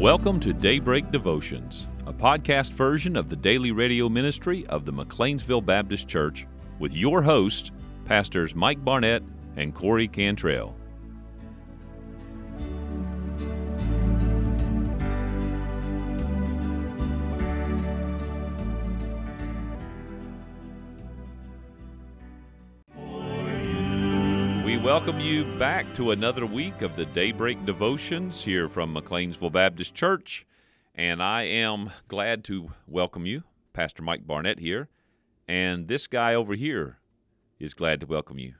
Welcome to Daybreak Devotions, a podcast version of the daily radio ministry of the McLeansville Baptist Church with your hosts, Pastors Mike Barnett and Corey Cantrell. Welcome you back to another week of the Daybreak Devotions here from McLeansville Baptist Church. And I am glad to welcome you, Pastor Mike Barnett here. And this guy over here is glad to welcome you.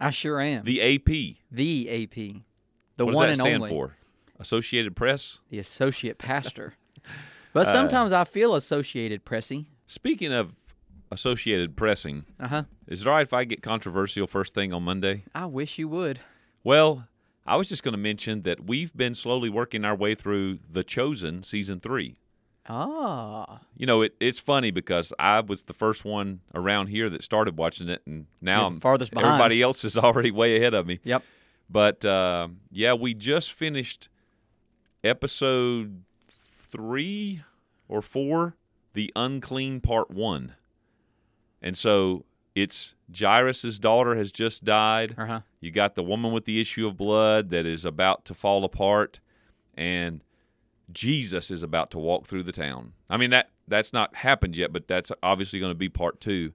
I sure am. The AP. The AP. The what one and stand only. for? Associated Press? The associate pastor. but Uh, sometimes I feel associated pressy. Speaking of Associated Pressing, Uh huh. is it all right if I get controversial first thing on Monday? I wish you would. Well, I was just going to mention that we've been slowly working our way through The Chosen season three. Ah. You know, it, it's funny because I was the first one around here that started watching it, and now I'm farthest behind. everybody else is already way ahead of me. Yep. But uh, yeah, we just finished episode three or four, the unclean part one, and so it's Jairus's daughter has just died. Uh huh. You got the woman with the issue of blood that is about to fall apart, and Jesus is about to walk through the town. I mean that that's not happened yet, but that's obviously going to be part two.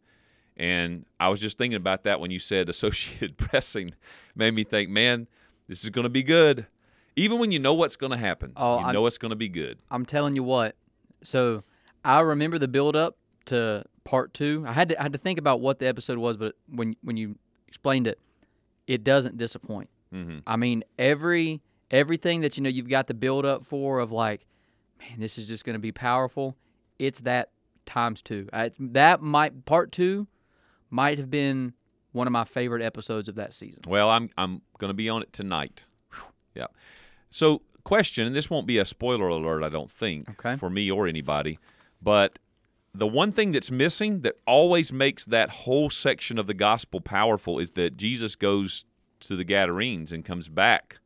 And I was just thinking about that when you said Associated Pressing, made me think, man, this is going to be good. Even when you know what's going to happen, Oh, you I'm- know it's going to be good. I'm telling you what. So I remember the build up to part two. I had to I had to think about what the episode was, but when when you explained it, it doesn't disappoint. hmm I mean, every everything that you know you've got the build up for of like, man, this is just going to be powerful. It's that times two. I, that might part two might have been one of my favorite episodes of that season. Well, I'm I'm going to be on it tonight. Yeah. So, question, and this won't be a spoiler alert, I don't think, Okay. for me or anybody, but the one thing that's missing that always makes that whole section of the gospel powerful is that Jesus goes to the Gadarenes and comes back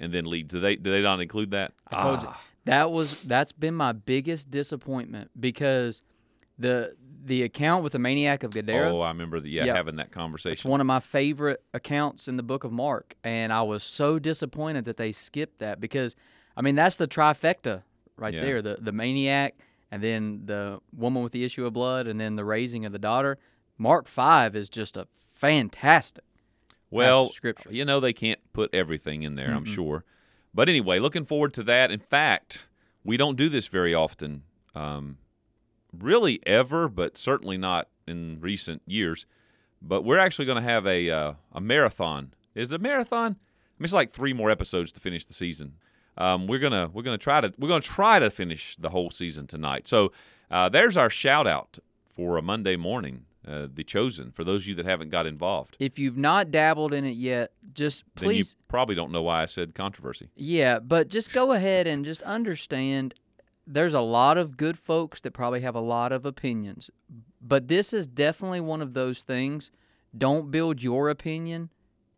and then leads. Do they do they not include that? I told you Ah, that was that's been my biggest disappointment because the the account with the maniac of Gadara. Oh, I remember the, yeah, Yeah. having that conversation. It's one of my favorite accounts in the book of Mark, and I was so disappointed that they skipped that because, I mean, that's the trifecta right Yeah. there: the the maniac, and then the woman with the issue of blood, and then the raising of the daughter. Mark five is just a fantastic. Well, scripture. you know they can't put everything in there, I'm sure. But anyway, looking forward to that. In fact, we don't do this very often, um, really ever, but certainly not in recent years. But we're actually going to have a uh, a marathon. Is it a marathon? I mean, it's like three more episodes to finish the season. Um, we're gonna we're gonna try to we're gonna try to finish the whole season tonight. So uh, there's our shout out for a Monday morning. Uh, the chosen for those of you that haven't got involved. If you've not dabbled in it yet, just Then you please probably don't know why I said controversy. Yeah, but just go ahead and just understand there's a lot of good folks that probably have a lot of opinions. But this is definitely one of those things. Don't build your opinion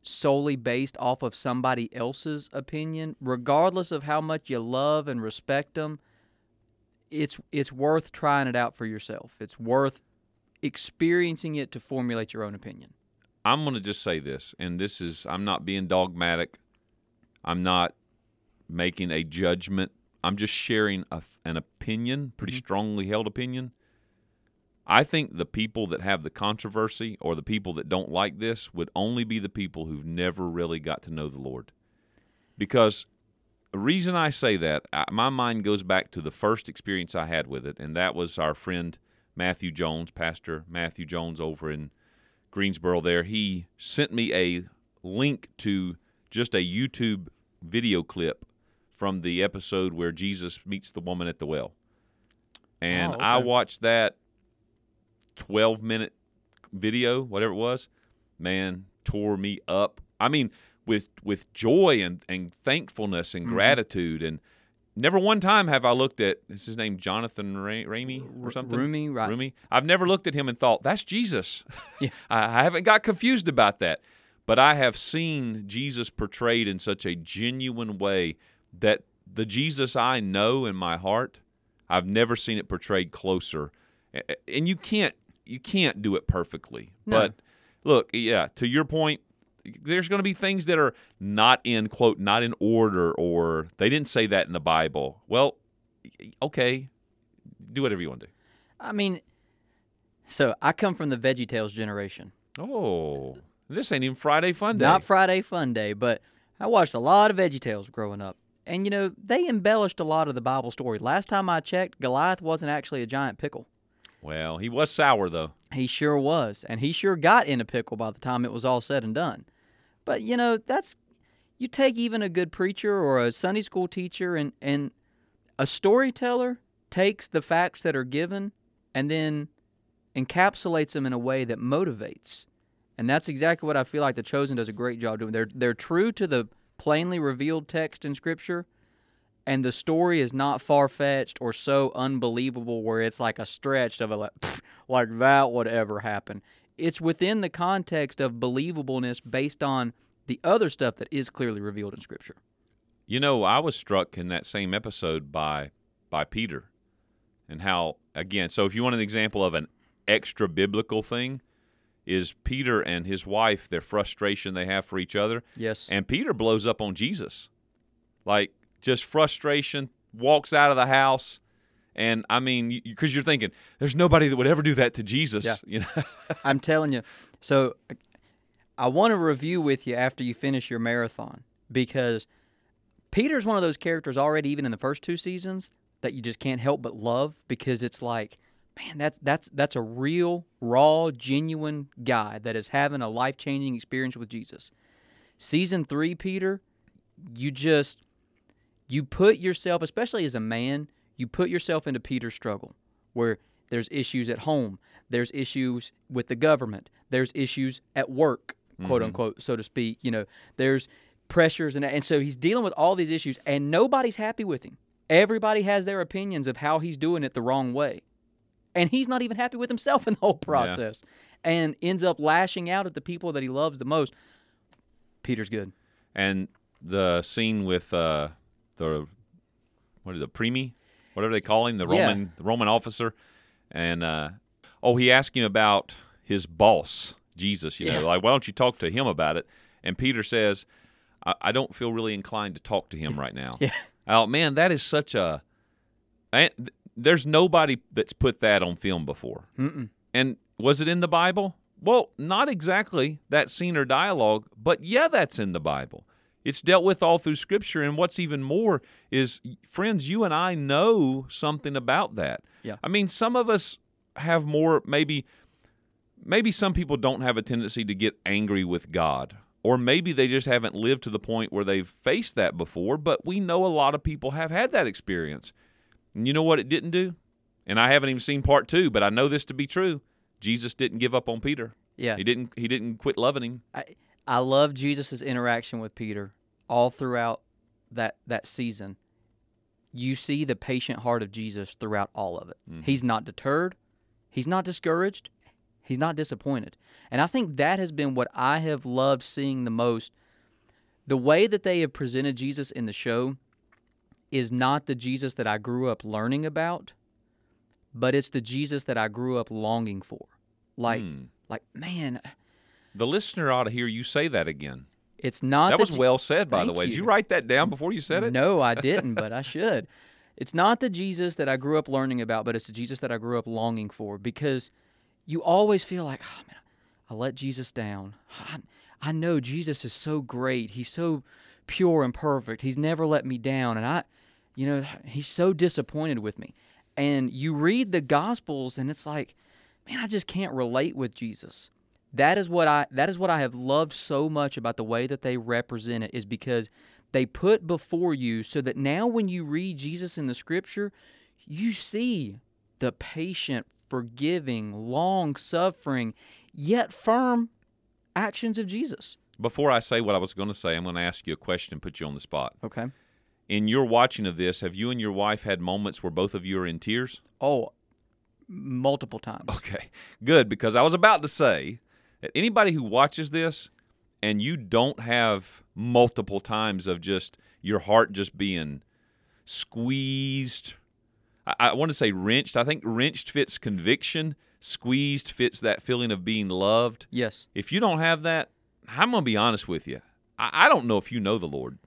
solely based off of somebody else's opinion, regardless of how much you love and respect them. It's it's worth trying it out for yourself. It's worth experiencing it to formulate your own opinion. I'm going to just say this, and this is, I'm not being dogmatic. I'm not making a judgment. I'm just sharing a, an opinion, pretty Mhm. strongly held opinion. I think the people that have the controversy or the people that don't like this would only be the people who've never really got to know the Lord. Because the reason I say that, I, my mind goes back to the first experience I had with it, and that was our friend Matthew Jones, Pastor Matthew Jones over in Greensboro there. He sent me a link to just a YouTube video clip from the episode where Jesus meets the woman at the well. And Oh, I watched that 12 minute video, whatever it was, man, tore me up. I mean, with with joy and, and thankfulness and Mhm. gratitude and never one time have I looked at is his name Jonathan Ra- Ramey or something? Roumie, right? Roumie. I've never looked at him and thought, that's Jesus. Yeah. I I haven't got confused about that. But I have seen Jesus portrayed in such a genuine way that the Jesus I know in my heart, I've never seen it portrayed closer. And you can't you can't do it perfectly. No. But look, yeah, to your point, there's going to be things that are not in quote not in order or they didn't say that in the Bible. Well, okay, do whatever you want to do. I mean, so I come from the Veggie Tales generation. Oh, this ain't even Friday Fun Day. Not Friday Fun Day, but I watched a lot of Veggie Tales growing up. And you know, they embellished a lot of the Bible story. Last time I checked, Goliath wasn't actually a giant pickle. Well, he was sour though. He sure was, and he sure got in a pickle by the time it was all said and done. But you know, that's you take even a good preacher or a Sunday school teacher and and a storyteller takes the facts that are given and then encapsulates them in a way that motivates. And that's exactly what I feel like the chosen does a great job doing. They're they're true to the plainly revealed text in scripture and the story is not far fetched or so unbelievable where it's like a stretch of a like, like that would ever happen. It's within the context of believableness based on the other stuff that is clearly revealed in Scripture. You know, I was struck in that same episode by by Peter and how again, so if you want an example of an extra biblical thing is Peter and his wife, their frustration they have for each other, Yes. and Peter blows up on Jesus. Like just frustration, walks out of the house and I mean, because you're thinking, there's nobody that would ever do that to Jesus. Yeah. You know, I'm telling you. So I want to review with you after you finish your marathon because Peter's one of those characters already even in the first two seasons that you just can't help but love because it's like man that's that's that's a real raw genuine guy that is having a life-changing experience with Jesus. Season 3 Peter you just you put yourself especially as a man you put yourself into Peter's struggle where there's issues at home there's issues with the government there's issues at work quote unquote so to speak you know there's pressures and and so he's dealing with all these issues and nobody's happy with him. Everybody has their opinions of how he's doing it the wrong way. And he's not even happy with himself in the whole process and ends up lashing out at the people that he loves the most. Peter's good. And the scene with uh, the what is the primi, whatever they call him, the Yeah. Roman the Roman officer, and uh, oh, he asked him about his boss, Jesus. You know, Yeah. like why don't you talk to him about it? And Peter says, I, I don't feel really inclined to talk to him right now. Yeah. Oh man, that is such a. and there's nobody that's put that on film before. Mm-mm. And was it in the Bible? Well, not exactly that scene or dialogue, but yeah, that's in the Bible. It's dealt with all through Scripture. And what's even more is, friends, you and I know something about that. Yeah. I mean, some of us have more, maybe, maybe some people don't have a tendency to get angry with God. Or maybe they just haven't lived to the point where they've faced that before, but we know a lot of people have had that experience. And you know what it didn't do? And I haven't even seen part two, but I know this to be true. Jesus didn't give up on Peter. yeah He didn't. He didn't quit loving him. I I love Jesus' interaction with Peter all throughout that that season. You see the patient heart of Jesus throughout all of it. He's not deterred. He's not discouraged. He's not disappointed. And I think that has been what I have loved seeing the most. The way that they have presented Jesus in the show is not the Jesus that I grew up learning about, but it's the Jesus that I grew up longing for. Like Hmm. like man, The listener ought to hear you say that again. it's not that the was well said, by the way. Did you. you write that down before you said it? No, I didn't, but I should. It's not the Jesus that I grew up learning about, but it's the Jesus that I grew up longing for because you always feel like, oh man, I let Jesus down. I, I know Jesus is so great. He's so pure and perfect. He's never let me down. And I, you know, he's so disappointed with me. And you read the Gospels and it's like, man, I just can't relate with Jesus. That is what I that is what I have loved so much about the way that they represent it is because they put before you so that now when you read Jesus in the scripture, you see the patient, forgiving, long suffering, yet firm actions of Jesus. Before I say what I was going to say, I'm going to ask you a question and put you on the spot. Okay. In your watching of this, have you and your wife had moments where both of you are in tears? Oh, multiple times. Okay, good, because I was about to say anybody who watches this and you don't have multiple times of just your heart just being squeezed. I, I want to say wrenched. I think wrenched fits conviction. Squeezed fits that feeling of being loved. Yes. If you don't have that, I'm gonna be honest with you. I, I don't know if you know the Lord.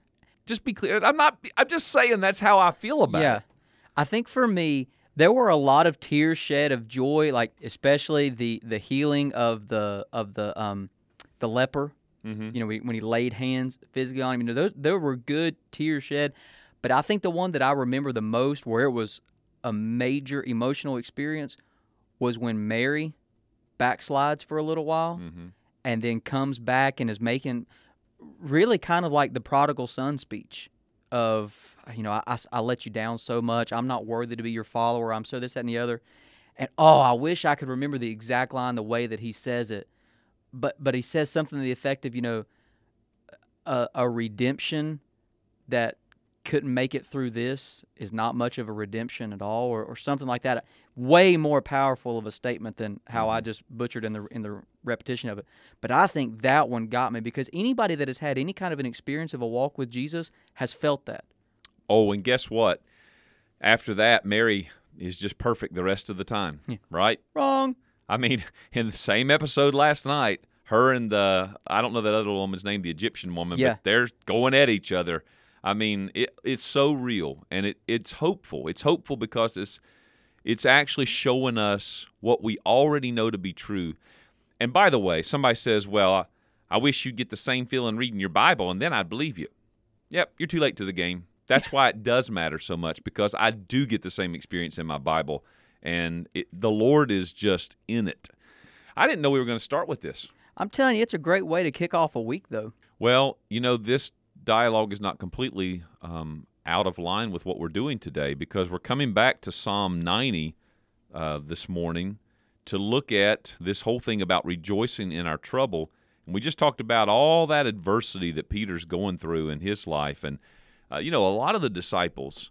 Just be clear. I'm not. I'm just saying that's how I feel about yeah. it. Yeah. I think for me, there were a lot of tears shed of joy, like especially the the healing of the of the um the leper. Mm-hmm. You know, when he laid hands physically on him. You know, those there were good tears shed, but I think the one that I remember the most, where it was a major emotional experience, was when Mary backslides for a little while Mm-hmm. and then comes back and is making really kind of like the prodigal son speech of you know I, I, let you down so much. I'm not worthy to be your follower. I'm so this that and the other. And oh i wish i could remember the exact line the way that he says it. But but he says something to the effect of you know a, a redemption that couldn't make it through this is not much of a redemption at all or, or something like that way more powerful of a statement than how I mm-hmm. just butchered in the in the repetition of it. But I think that one got me because anybody that has had any kind of an experience of a walk with Jesus has felt that. Oh, and guess what? After that, Mary is just perfect the rest of the time, right? Wrong. I mean, in the same episode last night, her and the I don't know that other woman's name, the Egyptian woman, Yeah. but they're going at each other. I mean, it, it's so real and it, it's hopeful. It's hopeful because it's it's actually showing us what we already know to be true. And by the way, somebody says, "Well, I, I wish you'd get the same feeling reading your Bible, and then I'd believe you." Yep, you're too late to the game. That's why it does matter so much because I do get the same experience in my Bible, and it, the Lord is just in it. I didn't know we were going to start with this. I'm telling you, it's a great way to kick off a week, though. Well, you know, this dialogue is not completely um, out of line with what we're doing today because we're coming back to Psalm 90 uh, this morning to look at this whole thing about rejoicing in our trouble. And we just talked about all that adversity that Peter's going through in his life. And, uh, you know, a lot of the disciples,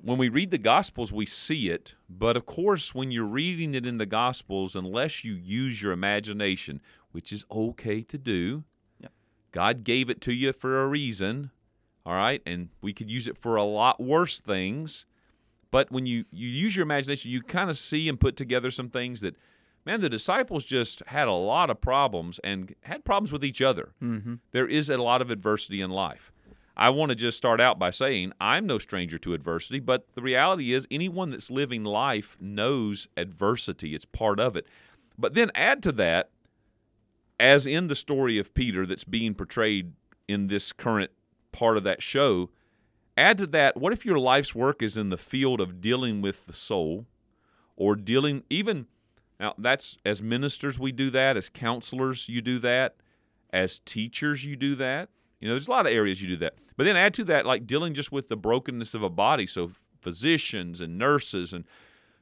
when we read the Gospels, we see it. But of course, when you're reading it in the Gospels, unless you use your imagination, which is okay to do, God gave it to you for a reason, all right? And we could use it for a lot worse things. But when you, you use your imagination, you kind of see and put together some things that, man, the disciples just had a lot of problems and had problems with each other. Mm-hmm. There is a lot of adversity in life. I want to just start out by saying I'm no stranger to adversity, but the reality is anyone that's living life knows adversity. It's part of it. But then add to that, as in the story of Peter that's being portrayed in this current part of that show, add to that, what if your life's work is in the field of dealing with the soul or dealing even now that's as ministers we do that, as counselors you do that, as teachers you do that. You know, there's a lot of areas you do that. But then add to that like dealing just with the brokenness of a body, so physicians and nurses and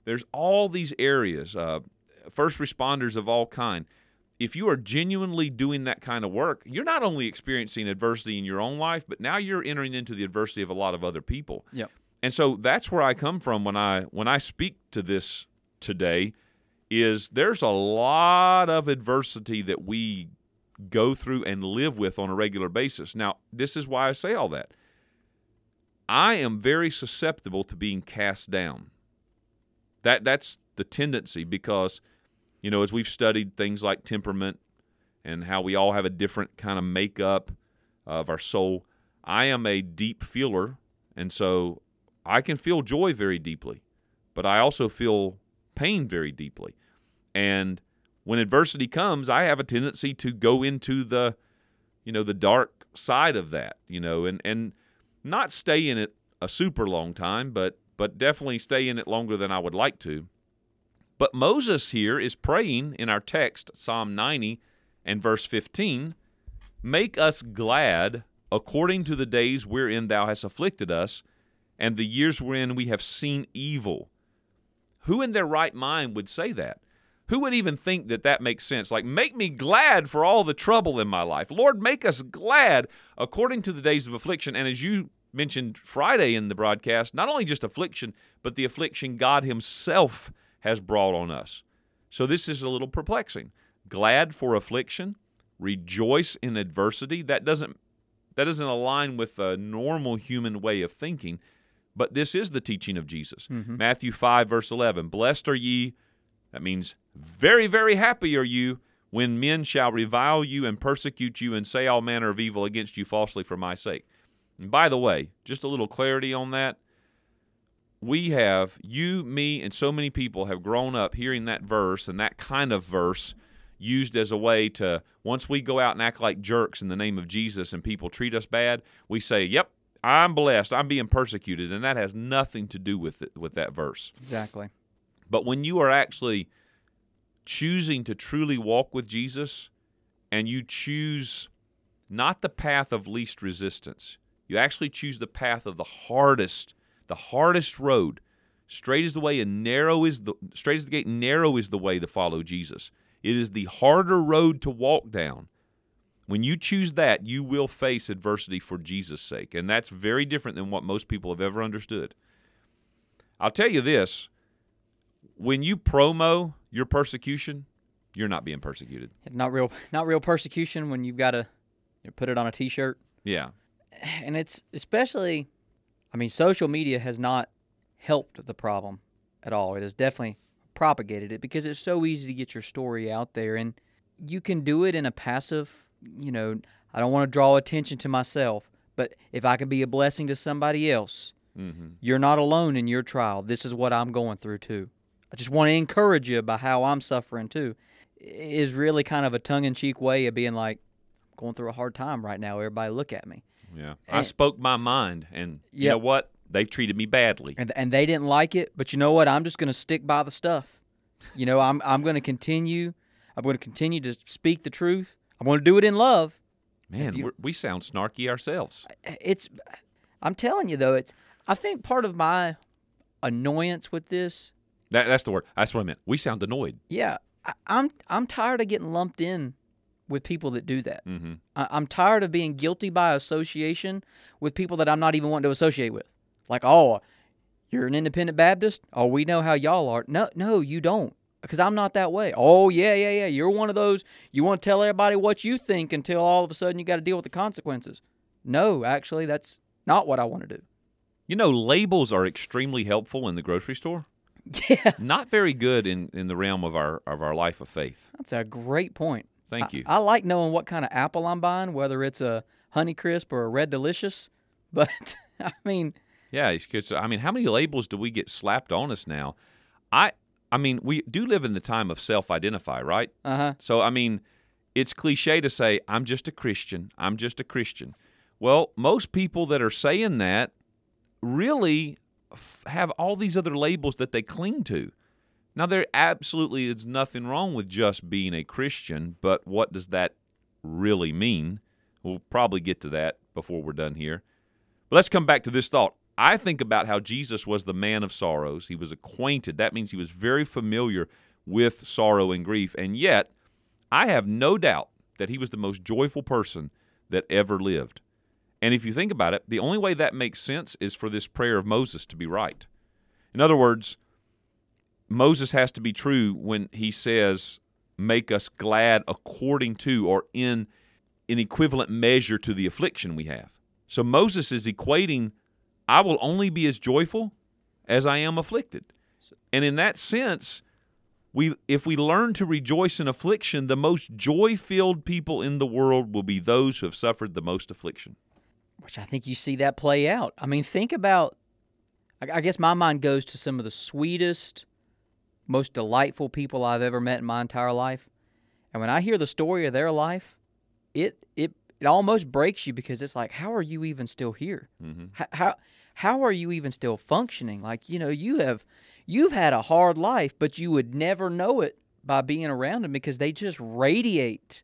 there's all these areas, uh, first responders of all kind if you are genuinely doing that kind of work, you're not only experiencing adversity in your own life, but now you're entering into the adversity of a lot of other people. Yep. And so that's where I come from when I when I speak to this today is there's a lot of adversity that we go through and live with on a regular basis. Now, this is why I say all that. I am very susceptible to being cast down. That that's the tendency because you know, as we've studied things like temperament and how we all have a different kind of makeup of our soul, I am a deep feeler. And so I can feel joy very deeply, but I also feel pain very deeply. And when adversity comes, I have a tendency to go into the, you know, the dark side of that, you know, and, and not stay in it a super long time, but but definitely stay in it longer than I would like to. But Moses here is praying in our text, Psalm 90 and verse 15 Make us glad according to the days wherein thou hast afflicted us, and the years wherein we have seen evil. Who in their right mind would say that? Who would even think that that makes sense? Like, make me glad for all the trouble in my life. Lord, make us glad according to the days of affliction. And as you mentioned Friday in the broadcast, not only just affliction, but the affliction God Himself has brought on us. So this is a little perplexing. Glad for affliction, rejoice in adversity. That doesn't that doesn't align with a normal human way of thinking. but this is the teaching of Jesus. Mm-hmm. Matthew 5, verse 11 Blessed are ye, that means very, very happy are you when men shall revile you and persecute you and say all manner of evil against you falsely for my sake. And by the way, just a little clarity on that. We have, you, me, and so many people have grown up hearing that verse and that kind of verse used as a way to, once we go out and act like jerks in the name of Jesus and people treat us bad, we say, Yep, I'm blessed. I'm being persecuted. And that has nothing to do with it, with that verse. Exactly. But when you are actually choosing to truly walk with Jesus and you choose not the path of least resistance, you actually choose the path of the hardest, the hardest road. Straight is the way and narrow is the straight is the gate, narrow is the way to follow Jesus. It is the harder road to walk down. When you choose that, you will face adversity for Jesus' sake. And that's very different than what most people have ever understood. I'll tell you this when you promo your persecution, you're not being persecuted. Not real, not real persecution when you've got to you know, put it on a T-shirt, Yeah. and it's especially, I mean, social media has not helped the problem at all. It has definitely propagated it because it's so easy to get your story out there, and you can do it in a passive, you know, I don't want to draw attention to myself, but if I can be a blessing to somebody else, Mm-hmm. you're not alone in your trial. This is what I'm going through too. I just want to encourage you by how I'm suffering too. Is really kind of a tongue in cheek way of being like, I'm going through a hard time right now. Everybody look at me. Yeah. I spoke my mind, and you know what? They treated me badly. And and they didn't like it, but you know what? I'm just going to stick by the stuff. You know, I'm I'm going to continue. I'm going to continue to speak the truth. I'm going to do it in love. Man, you- we're, we sound snarky ourselves. It's I'm telling you though, it's I think part of my annoyance with this That, that's the word. That's what I meant. We sound annoyed. Yeah, I, I'm I'm tired of getting lumped in with people that do that. Mm-hmm. I, I'm tired of being guilty by association with people that I'm not even wanting to associate with. Like, oh, you're an independent Baptist. Oh, we know how y'all are. No, no, you don't, because I'm not that way. Oh, yeah, yeah, yeah. You're one of those. You want to tell everybody what you think until all of a sudden you got to deal with the consequences. No, actually, that's not what I want to do. You know, labels are extremely helpful in the grocery store. Yeah, Not very good in, in the realm of our of our life of faith. that's a great point. Thank you. I, like knowing what kind of apple I'm buying, whether it's a Honey Crisp or a Red Delicious. But I mean, Yeah, because I mean, how many labels do we get slapped on us now? I I mean, we do live in the time of self-identify, right? uh huh. So I mean, it's cliche to say I'm just a Christian. I'm just a Christian. Well, most people that are saying that really f- have all these other labels that they cling to. Now there absolutely is nothing wrong with just being a Christian, but what does that really mean? We'll probably get to that before we're done here. But let's come back to this thought. I think about how Jesus was the man of sorrows. He was acquainted. That means he was very familiar with sorrow and grief. And yet, I have no doubt that he was the most joyful person that ever lived. And if you think about it, the only way that makes sense is for this prayer of Moses to be right. In other words, Moses has to be true when he says, Make us glad according to or in an equivalent measure to the affliction we have. So Moses is equating, I will only be as joyful as I am afflicted. And in that sense, we if we learn to rejoice in affliction, the most joy-filled people in the world will be those who have suffered the most affliction. Which I think you see that play out. I mean, think about. I guess my mind goes to some of the sweetest, most delightful people I've ever met in my entire life, and when I hear the story of their life, it it it almost breaks you because it's like, how are you even still here? Mhm. How, how how are you even still functioning? Like you know, you have you've had a hard life, but you would never know it by being around them because they just radiate.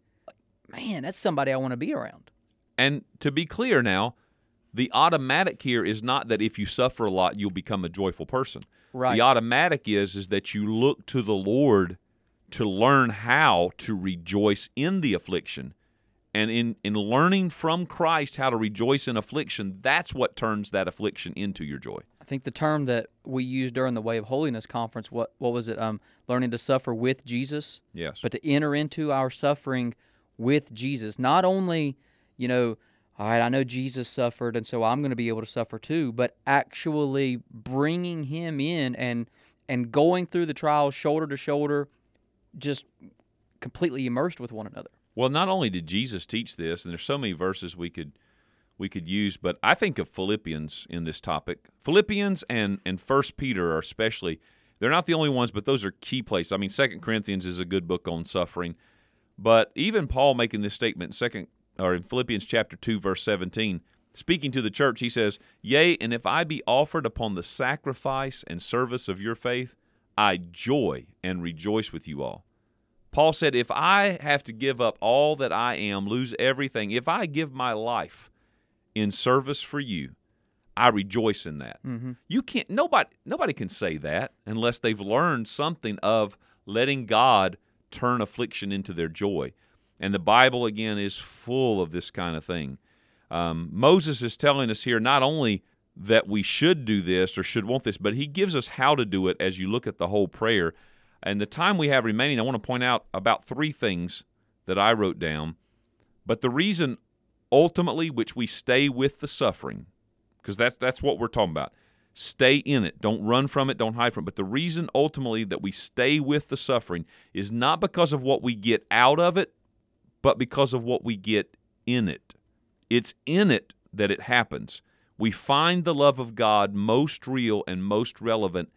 Man, that's somebody I want to be around. And to be clear now, the automatic here is not that if you suffer a lot you'll become a joyful person. Right. The automatic is is that you look to the Lord to learn how to rejoice in the affliction. And in, in learning from Christ how to rejoice in affliction, that's what turns that affliction into your joy. I think the term that we used during the Way of Holiness conference, what what was it? Um, learning to suffer with Jesus, Yes. but to enter into our suffering with Jesus. Not only, you know, all right, I know Jesus suffered, and so I'm going to be able to suffer too. But actually bringing him in and and going through the trials shoulder to shoulder, just completely immersed with one another. Well, not only did Jesus teach this, and there's so many verses we could we could use, but I think of Philippians in this topic. Philippians and and First Peter are especially they're not the only ones, but those are key places. I mean, Second Corinthians is a good book on suffering, but even Paul making this statement in Second or in Philippians chapter two, verse seventeen, speaking to the church, he says, "Yea, and if I be offered upon the sacrifice and service of your faith, I joy and rejoice with you all." Paul said, If I have to give up all that I am, lose everything, if I give my life in service for you, I rejoice in that. Mm-hmm. You can't nobody nobody can say that unless they've learned something of letting God turn affliction into their joy. And the Bible again is full of this kind of thing. Um, Moses is telling us here not only that we should do this or should want this, but he gives us how to do it as you look at the whole prayer. And the time we have remaining, I want to point out about three things that I wrote down. But the reason ultimately which we stay with the suffering, because that's that's what we're talking about. Stay in it. Don't run from it. Don't hide from it. But the reason ultimately that we stay with the suffering is not because of what we get out of it, but because of what we get in it. It's in it that it happens. We find the love of God most real and most relevant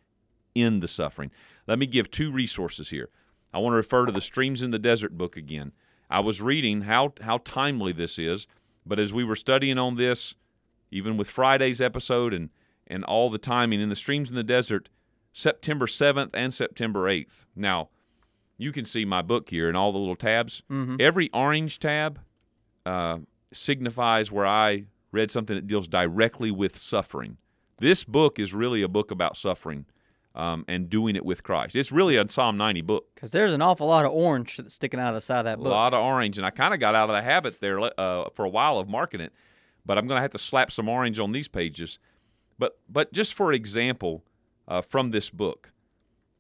in the suffering. Let me give two resources here. I want to refer to the Streams in the Desert book again. I was reading how, how timely this is, but as we were studying on this, even with Friday's episode and, and all the timing in the Streams in the Desert, September 7th and September 8th. Now, you can see my book here and all the little tabs. Mhm. Every orange tab uh, signifies where I read something that deals directly with suffering. This book is really a book about suffering um, and doing it with Christ. It's really a Psalm 90 book. Because there's an awful lot of orange that's sticking out of the side of that book. A lot of orange, and I kind of got out of the habit there uh, for a while of marking it, but I'm going to have to slap some orange on these pages. But but just for example, uh, from this book,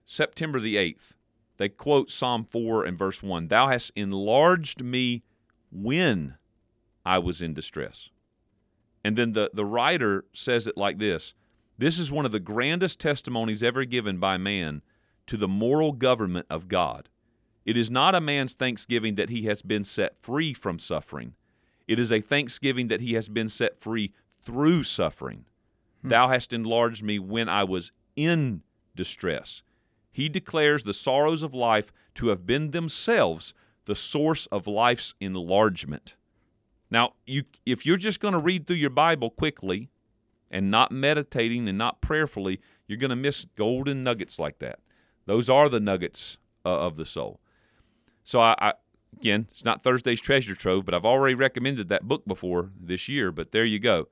September the eighth, they quote Psalm four and verse one: "Thou hast enlarged me when I was in distress." And then the the writer says it like this: "This is one of the grandest testimonies ever given by man to the moral government of God." It is not a man's thanksgiving that he has been set free from suffering. It is a thanksgiving that he has been set free through suffering. Hmm. Thou hast enlarged me when I was in distress. He declares the sorrows of life to have been themselves the source of life's enlargement. Now, you, if you're just going to read through your Bible quickly and not meditating and not prayerfully, you're going to miss golden nuggets like that. Those are the nuggets uh, of the soul. So I, I again, it's not Thursday's treasure trove, but I've already recommended that book before this year. But there you go.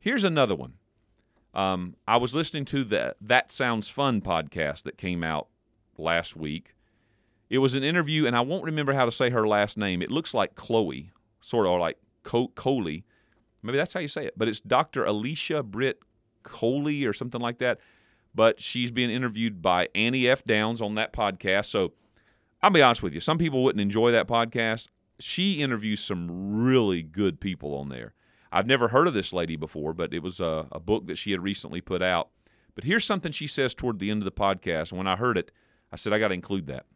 Here's another one. Um, I was listening to the That Sounds Fun podcast that came out last week. It was an interview, and I won't remember how to say her last name. It looks like Chloe, sort of like Co- Coley. Maybe that's how you say it. But it's Dr. Alicia Britt Coley or something like that. But she's being interviewed by Annie F. Downs on that podcast. So I'll be honest with you. Some people wouldn't enjoy that podcast. She interviews some really good people on there. I've never heard of this lady before, but it was a, a book that she had recently put out. But here's something she says toward the end of the podcast. And when I heard it, I said, I got to include that.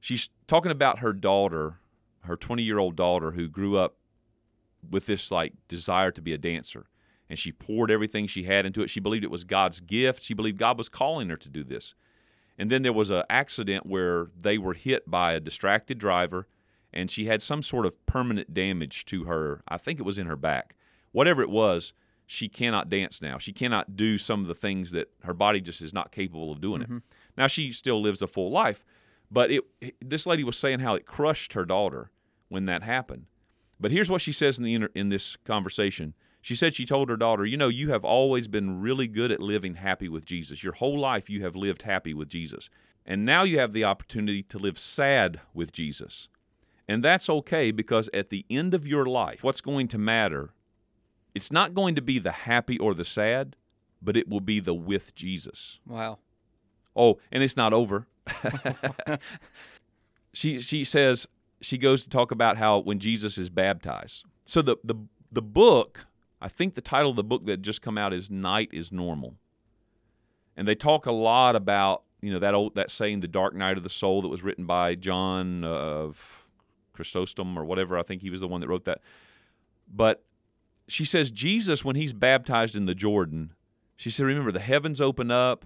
She's talking about her daughter, her 20 year old daughter, who grew up with this like desire to be a dancer. And she poured everything she had into it. She believed it was God's gift. She believed God was calling her to do this. And then there was an accident where they were hit by a distracted driver, and she had some sort of permanent damage to her. I think it was in her back. Whatever it was, she cannot dance now. She cannot do some of the things that her body just is not capable of doing it. Mm-hmm. Now she still lives a full life, but it this lady was saying how it crushed her daughter when that happened. But here's what she says in the in this conversation. She said she told her daughter, "You know, you have always been really good at living happy with Jesus. Your whole life you have lived happy with Jesus. And now you have the opportunity to live sad with Jesus. And that's okay because at the end of your life, what's going to matter it's not going to be the happy or the sad, but it will be the with Jesus. Wow. Oh, and it's not over. she she says she goes to talk about how when Jesus is baptized. So the the The book, I think the title of the book that just come out is Night is Normal. And they talk a lot about, you know, that old that saying the dark night of the soul that was written by John of Chrysostom or whatever. I think he was the one that wrote that. But she says Jesus when he's baptized in the Jordan, she said remember the heavens open up,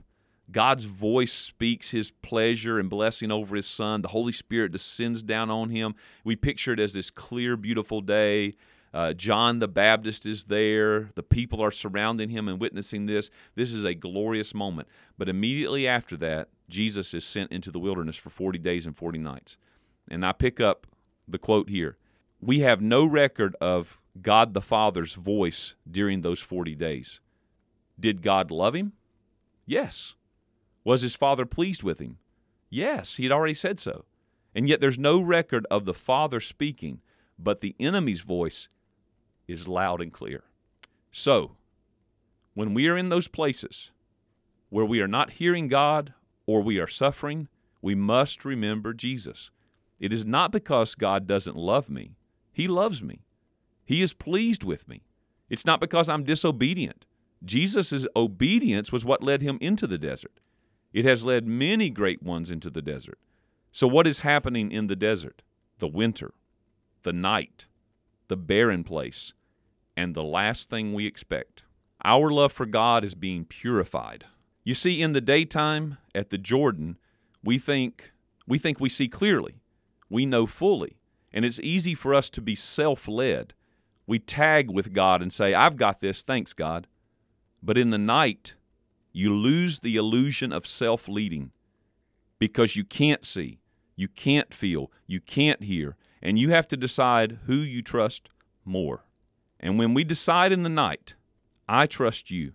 God's voice speaks his pleasure and blessing over his son. The Holy Spirit descends down on him. We picture it as this clear, beautiful day. Uh, John the Baptist is there. The people are surrounding him and witnessing this. This is a glorious moment. But immediately after that, Jesus is sent into the wilderness for 40 days and 40 nights. And I pick up the quote here We have no record of God the Father's voice during those 40 days. Did God love him? Yes. Was his father pleased with him? Yes, he had already said so. And yet there's no record of the father speaking, but the enemy's voice is loud and clear. So, when we are in those places where we are not hearing God or we are suffering, we must remember Jesus. It is not because God doesn't love me, He loves me. He is pleased with me. It's not because I'm disobedient. Jesus' obedience was what led him into the desert. It has led many great ones into the desert. So, what is happening in the desert? The winter, the night, the barren place, and the last thing we expect. Our love for God is being purified. You see, in the daytime at the Jordan, we think we think we see clearly. We know fully. And it's easy for us to be self led. We tag with God and say, I've got this, thanks, God. But in the night, you lose the illusion of self leading because you can't see, you can't feel, you can't hear, and you have to decide who you trust more. And when we decide in the night, I trust you,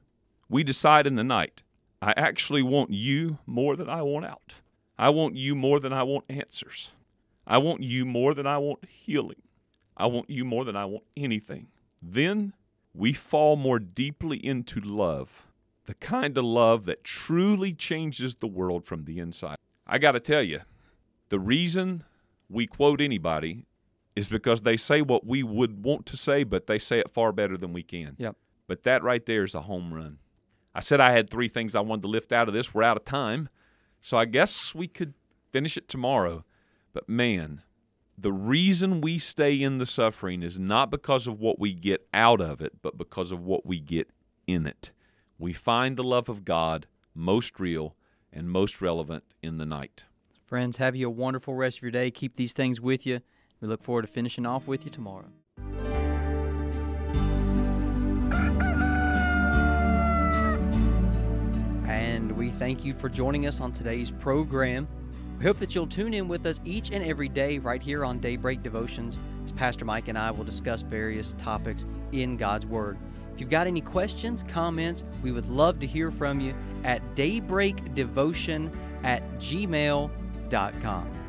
we decide in the night, I actually want you more than I want out. I want you more than I want answers. I want you more than I want healing. I want you more than I want anything. Then we fall more deeply into love the kind of love that truly changes the world from the inside. I got to tell you, the reason we quote anybody is because they say what we would want to say, but they say it far better than we can. Yep. But that right there is a home run. I said I had three things I wanted to lift out of this. We're out of time. So I guess we could finish it tomorrow. But man, the reason we stay in the suffering is not because of what we get out of it, but because of what we get in it we find the love of God most real and most relevant in the night. Friends, have you a wonderful rest of your day. Keep these things with you. We look forward to finishing off with you tomorrow. And we thank you for joining us on today's program. We hope that you'll tune in with us each and every day right here on Daybreak Devotions as Pastor Mike and I will discuss various topics in God's Word. If you've got any questions, comments, we would love to hear from you at daybreakdevotion at gmail.com.